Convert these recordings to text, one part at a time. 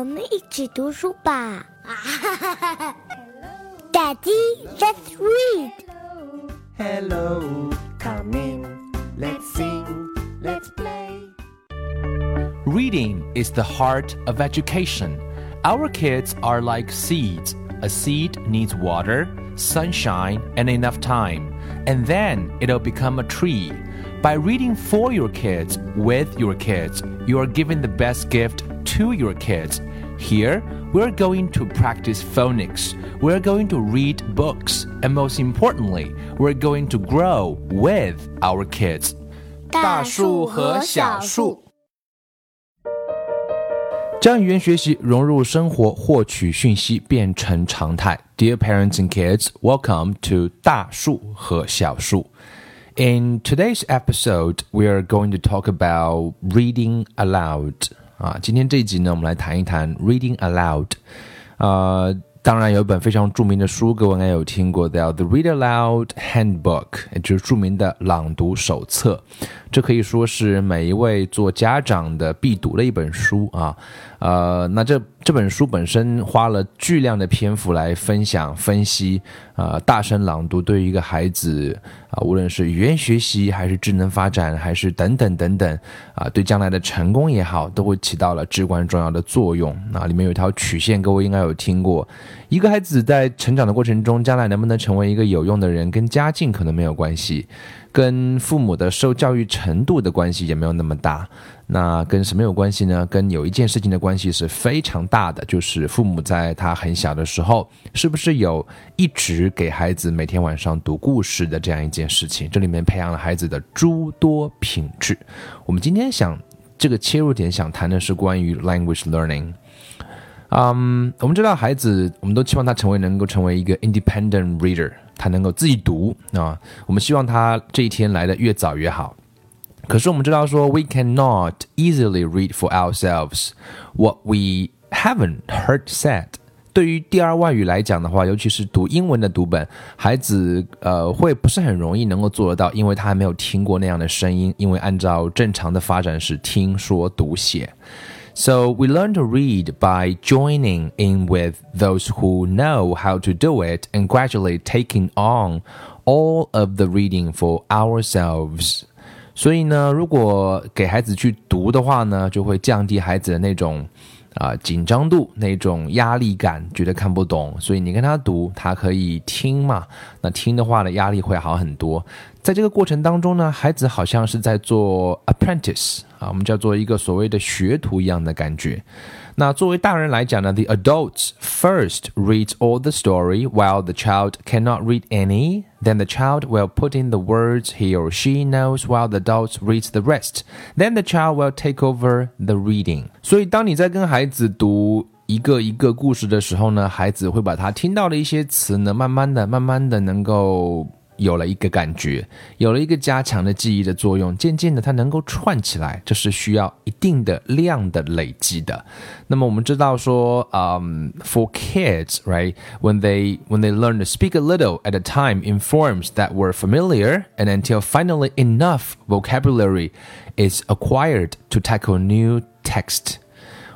我们一起读书吧。Daddy, let's read. Hello, come in. Let's sing, let's play. Reading is the heart of education. Our kids are like seeds. A seed needs water, sunshine, and enough time, and then it'll become a tree. By reading for your kids, with your kids, you are giving the best gift to your kids. Here, we're going to practice phonics. We're going to read books. And most importantly, we're going to grow with our kids. 大树和小树。将语言学习融入生活，获取讯息变成常态。Dear parents and kids, welcome to 大树和小树。In today's episode, we are going to talk about reading aloud. 啊，今天这一集呢，我们来谈一谈 reading aloud。啊，当然有一本非常著名的书，各位应该有听过，叫《The Read Aloud Handbook》，也就是著名的朗读手册。这可以说是每一位做家长的必读的一本书啊。呃，那这这本书本身花了巨量的篇幅来分享、分析，啊，大声朗读对于一个孩子啊，无论是语言学习，还是智能发展，还是等等等等，啊，对将来的成功也好，都会起到了至关重要的作用。那里面有一条曲线，各位应该有听过，一个孩子在成长的过程中，将来能不能成为一个有用的人，跟家境可能没有关系。跟父母的受教育程度的关系也没有那么大，那跟什么有关系呢？跟有一件事情的关系是非常大的，就是父母在他很小的时候，是不是有一直给孩子每天晚上读故事的这样一件事情？这里面培养了孩子的诸多品质。我们今天想这个切入点想谈的是关于 language learning。嗯，我们知道孩子，我们都期望他成为能够成为一个 independent reader。他能够自己读啊，我们希望他这一天来的越早越好。可是我们知道说，we cannot easily read for ourselves what we haven't heard said。对于第二外语来讲的话，尤其是读英文的读本，孩子呃会不是很容易能够做得到，因为他还没有听过那样的声音。因为按照正常的发展是听说读写。So we learn to read by joining in with those who know how to do it and gradually taking on all of the reading for ourselves. 所以呢，如果给孩子去读的话呢，就会降低孩子的那种啊紧张度，那种压力感，觉得看不懂。所以你跟他读，他可以听嘛。那听的话呢，压力会好很多。在这个过程当中呢，孩子好像是在做 apprentice 啊，我们叫做一个所谓的学徒一样的感觉。那作为大人来讲呢，the adults first read all the story while the child cannot read any. Then the child will put in the words he or she knows while the adults reads the rest. Then the child will take over the reading. 所以当你在跟孩子读一个一个故事的时候呢，孩子会把他听到的一些词呢，慢慢的、慢慢的能够。 有了一个感觉，有了一个加强的记忆的作用，渐渐的它能够串起来，这是需要一定的量的累积的。那么我们知道说，嗯、um,，for kids, right, when they when they learn to speak a little at a time in forms that were familiar, and until finally enough vocabulary is acquired to tackle new text.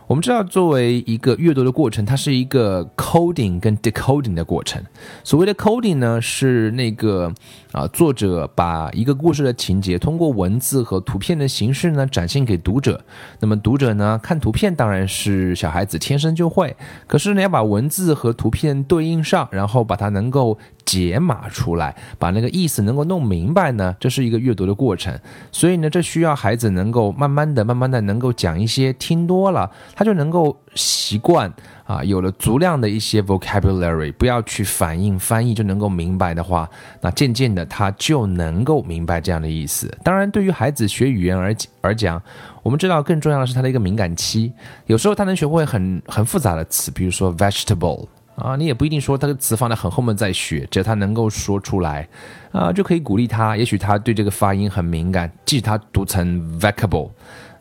我们知道，作为一个阅读的过程，它是一个 coding 跟 decoding 的过程。所谓的 coding 呢，是那个啊，作者把一个故事的情节通过文字和图片的形式呢，展现给读者。那么读者呢，看图片当然是小孩子天生就会，可是呢，要把文字和图片对应上，然后把它能够。解码出来，把那个意思能够弄明白呢，这是一个阅读的过程。所以呢，这需要孩子能够慢慢的、慢慢的能够讲一些，听多了，他就能够习惯啊，有了足量的一些 vocabulary，不要去反应翻译就能够明白的话，那渐渐的他就能够明白这样的意思。当然，对于孩子学语言而而讲，我们知道更重要的是他的一个敏感期，有时候他能学会很很复杂的词，比如说 vegetable。啊，你也不一定说他的词放在很后面再学，只要他能够说出来，啊，就可以鼓励他。也许他对这个发音很敏感，即使他读成 v a c a b l e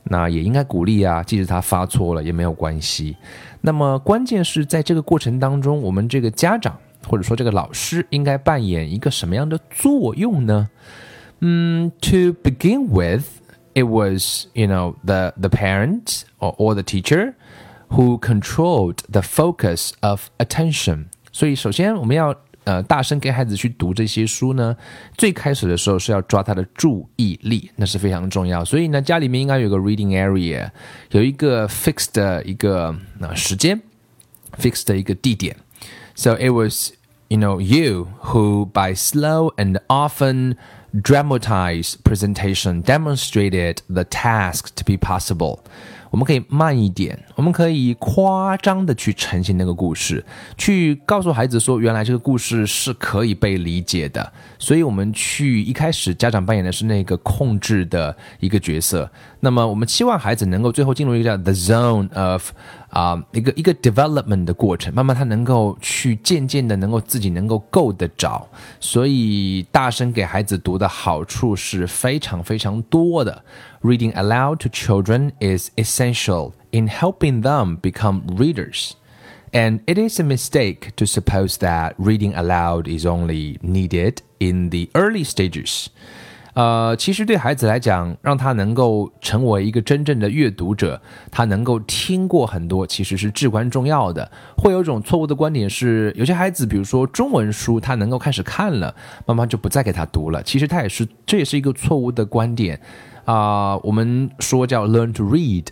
那也应该鼓励啊。即使他发错了也没有关系。那么关键是在这个过程当中，我们这个家长或者说这个老师应该扮演一个什么样的作用呢？嗯，To begin with, it was you know the the parent or or the teacher. who controlled the focus of attention。所以，首先我们要呃大声给孩子去读这些书呢，最开始的时候是要抓他的注意力，那是非常重要。所以呢，家里面应该有个 reading area，有一个 fixed 的一个呃时间，fixed 的一个地点。So it was you know you who by slow and often dramatized presentation demonstrated the task to be possible. 我们可以慢一点，我们可以夸张的去呈现那个故事，去告诉孩子说，原来这个故事是可以被理解的。所以，我们去一开始家长扮演的是那个控制的一个角色。那么，我们期望孩子能够最后进入一个叫 the zone of 啊，一个一个 development 的过程，慢慢他能够去渐渐的能够自己能够够得着。所以，大声给孩子读的好处是非常非常多的。Reading aloud to children is essential in helping them become readers. And it is a mistake to suppose that reading aloud is only needed in the early stages. 呃，其实对孩子来讲，让他能够成为一个真正的阅读者，他能够听过很多，其实是至关重要的。会有一种错误的观点是，有些孩子，比如说中文书，他能够开始看了，妈妈就不再给他读了。其实他也是，这也是一个错误的观点。啊，我们说叫 learn to read，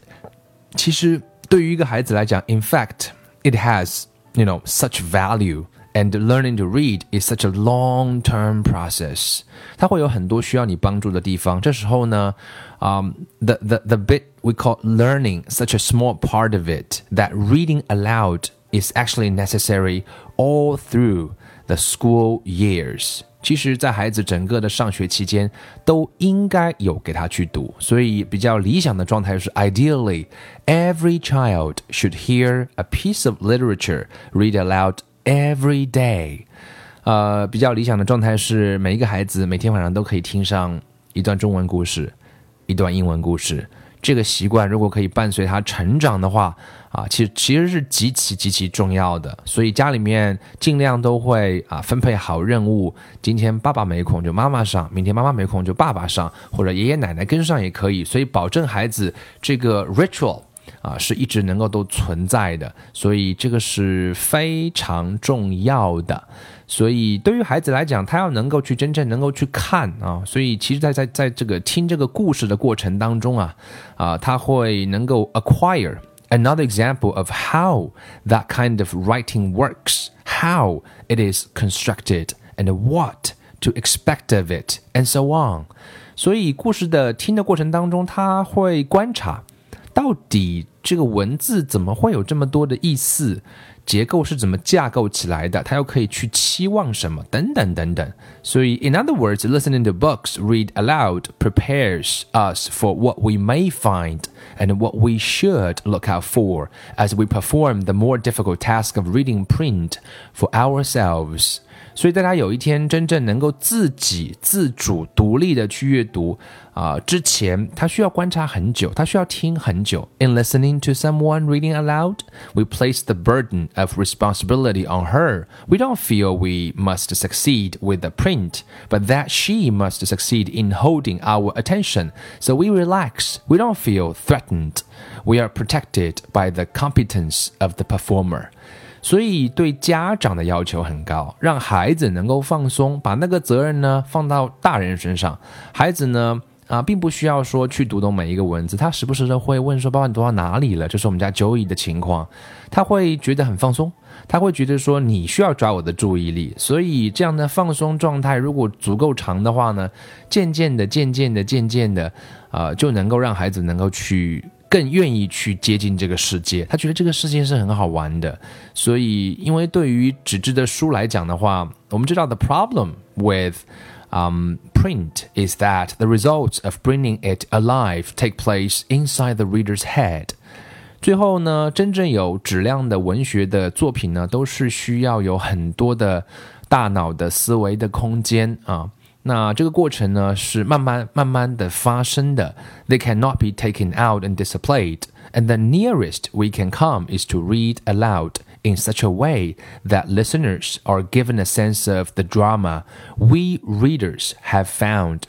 其实对于一个孩子来讲，in fact it has you know such value。And learning to read is such a long-term process，它会有很多需要你帮助的地方。这时候呢，啊、um,，the the the bit we call learning such a small part of it that reading aloud is actually necessary all through the school years。其实，在孩子整个的上学期间，都应该有给他去读。所以，比较理想的状态是，ideally every child should hear a piece of literature read aloud every day。呃，比较理想的状态是，每一个孩子每天晚上都可以听上一段中文故事，一段英文故事。这个习惯如果可以伴随他成长的话，啊，其实其实是极其极其重要的。所以家里面尽量都会啊分配好任务。今天爸爸没空就妈妈上，明天妈妈没空就爸爸上，或者爷爷奶奶跟上也可以。所以保证孩子这个 ritual 啊是一直能够都存在的。所以这个是非常重要的。所以对于孩子来讲，他要能够去真正能够去看啊，所以其实，在在在这个听这个故事的过程当中啊，啊，他会能够 acquire another example of how that kind of writing works, how it is constructed, and what to expect of it, and so on。所以故事的听的过程当中，他会观察到底这个文字怎么会有这么多的意思。结构是怎么架构起来的？他又可以去期望什么？等等等等。所以，in other words, listening to books read aloud prepares us for what we may find and what we should look out for as we perform the more difficult task of reading print for ourselves. 所以，在他有一天真正能够自己自主独立的去阅读啊、呃、之前，他需要观察很久，他需要听很久。In listening to someone reading aloud, we place the burden of responsibility on her. We don't feel we must succeed with the print, but that she must succeed in holding our attention. So we relax. We don't feel threatened. We are protected by the competence of the performer. 所以对家长的要求很高，让孩子能够放松，把那个责任呢放到大人身上。孩子呢啊，并不需要说去读懂每一个文字，他时不时的会问说：“爸爸，你读到哪里了？”这是我们家 Joey 的情况，他会觉得很放松，他会觉得说你需要抓我的注意力。所以这样的放松状态如果足够长的话呢，渐渐的、渐渐的、渐渐的，啊，就能够让孩子能够去。更愿意去接近这个世界，他觉得这个世界是很好玩的。所以，因为对于纸质的书来讲的话，我们知道 the problem with um, print is that the results of bringing it alive take place inside the reader's head. 最后呢，真正有质量的文学的作品呢，都是需要有很多的大脑的思维的空间啊。那这个过程呢是慢慢慢慢的发生的。They cannot be taken out and displayed, and the nearest we can come is to read aloud in such a way that listeners are given a sense of the drama we readers have found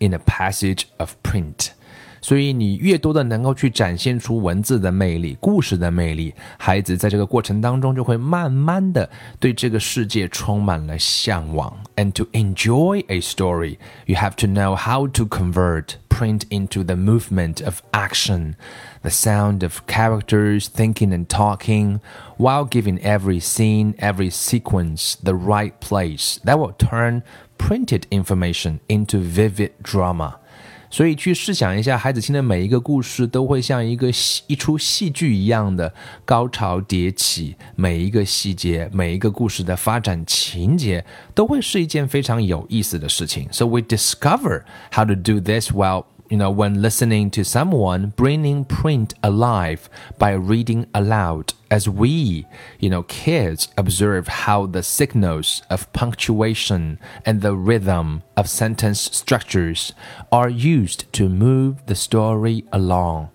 in a passage of print. 所以你越多的能够去展现出文字的魅力、故事的魅力，孩子在这个过程当中就会慢慢的对这个世界充满了向往。And to enjoy a story, you have to know how to convert print into the movement of action, the sound of characters thinking and talking, while giving every scene, every sequence the right place that will turn printed information into vivid drama. 所以去试想一下，海子清的每一个故事都会像一个戏一出戏剧一样的高潮迭起，每一个细节，每一个故事的发展情节都会是一件非常有意思的事情。So we discover how to do this well. you know, when listening to someone bringing print alive by reading aloud, as we, you know, kids observe how the signals of punctuation and the rhythm of sentence structures are used to move the story along.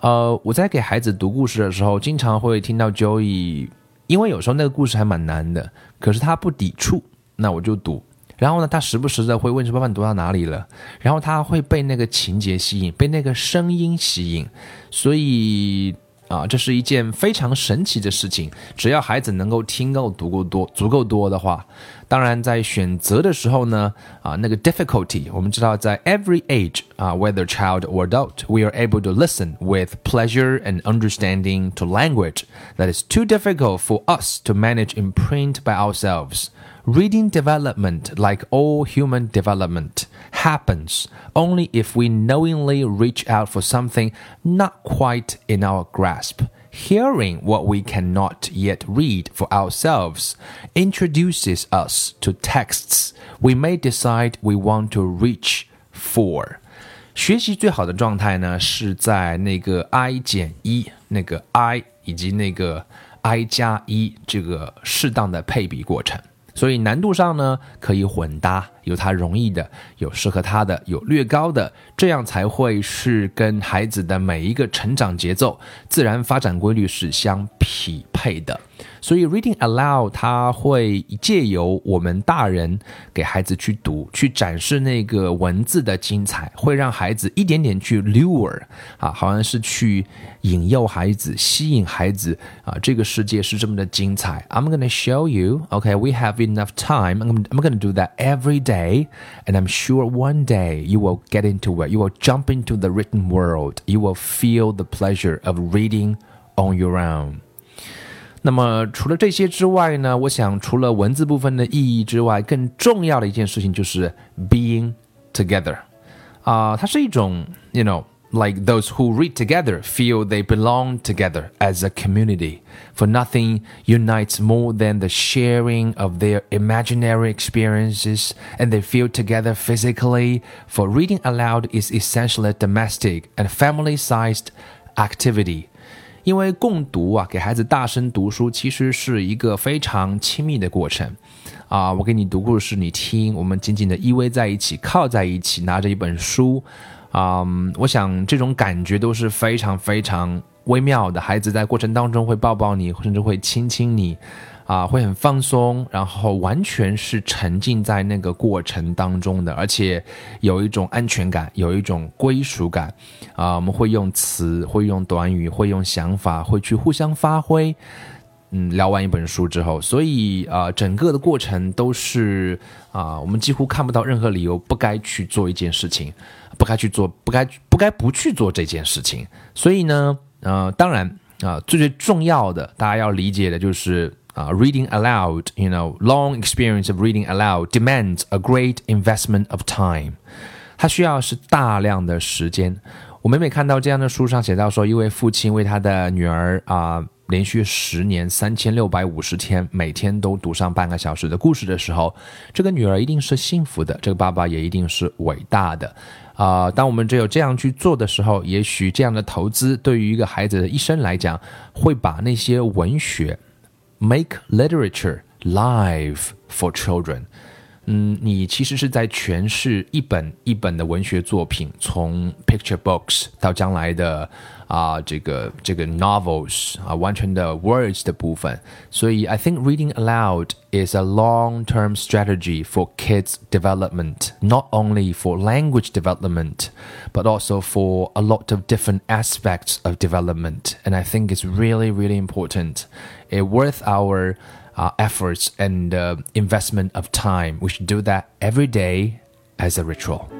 呃，我在给孩子读故事的时候，经常会听到 Joey，因为有时候那个故事还蛮难的，可是他不抵触，那我就读。 然后呢，他时不时的会问说：“爸爸，你读到哪里了？”然后他会被那个情节吸引，被那个声音吸引，所以啊，这是一件非常神奇的事情。只要孩子能够听够、读够多、足够多的话，当然在选择的时候呢，啊，那个 difficulty，我们知道在 every age 啊，whether child or adult，we are able to listen with pleasure and understanding to language that is too difficult for us to manage in print by ourselves. Reading development, like all human development, happens only if we knowingly reach out for something not quite in our grasp. Hearing what we cannot yet read for ourselves introduces us to texts we may decide we want to reach for. 学习最好的状态呢，是在那个 i 减一，那个 i 以及那个 i 加一这个适当的配比过程。所以难度上呢，可以混搭， 有它容易的，有适合他的，有略高的，这样才会是跟孩子的每一个成长节奏、自然发展规律是相匹配的。所以 reading aloud，它会借由我们大人给孩子去读，去展示那个文字的精彩，会让孩子一点点去 lure 啊，好像是去引诱孩子、吸引孩子啊，这个世界是这么的精彩。I'm gonna show you. OK, we have enough time. I'm I'm gonna do that every day, and I'm sure one day you will get into it. You will jump into the written world. You will feel the pleasure of reading on your own. 那么除了这些之外呢，我想除了文字部分的意义之外，更重要的一件事情就是 being together，啊、uh,，它是一种，you know。 Like those who read together feel they belong together as a community, for nothing unites more than the sharing of their imaginary experiences, and they feel together physically, for reading aloud is essentially a domestic and family sized activity. 因为共读啊，给孩子大声读书，其实是一个非常亲密的过程，啊，我给你读故事，你听，我们紧紧的依偎在一起，靠在一起，拿着一本书， 啊，我想这种感觉都是非常非常微妙的。孩子在过程当中会抱抱你，甚至会亲亲你。啊，会很放松，然后完全是沉浸在那个过程当中的，而且有一种安全感，有一种归属感。啊，我们会用词，会用短语，会用想法，会去互相发挥。嗯，聊完一本书之后，所以啊，整个的过程都是啊，我们几乎看不到任何理由不该去做一件事情，不该去做，不该不该不去做这件事情。所以呢，呃，当然啊，最最重要的，大家要理解的就是。啊 reading aloud, you know, long experience of reading aloud demands a great investment of time. 它需要是大量的时间。我每每看到这样的书上写到说，一位父亲为他的女儿啊、连续十年三千六百五十天，每天都读上半个小时的故事的时候，这个女儿一定是幸福的，这个爸爸也一定是伟大的。啊、当我们只有这样去做的时候，也许这样的投资对于一个孩子的一生来讲，会把那些文学。Make literature live for children，嗯，你其实是在诠释一本一本的文学作品，从 picture books 到将来的啊这个这个 novels 啊完全的 words 的部分。所以 I think reading aloud is a long-term strategy for kids development, not only for language development, but also for a lot of different aspects of development. And I think it's really, really important. It worth our uh, efforts and uh, investment of time. We should do that every day as a ritual.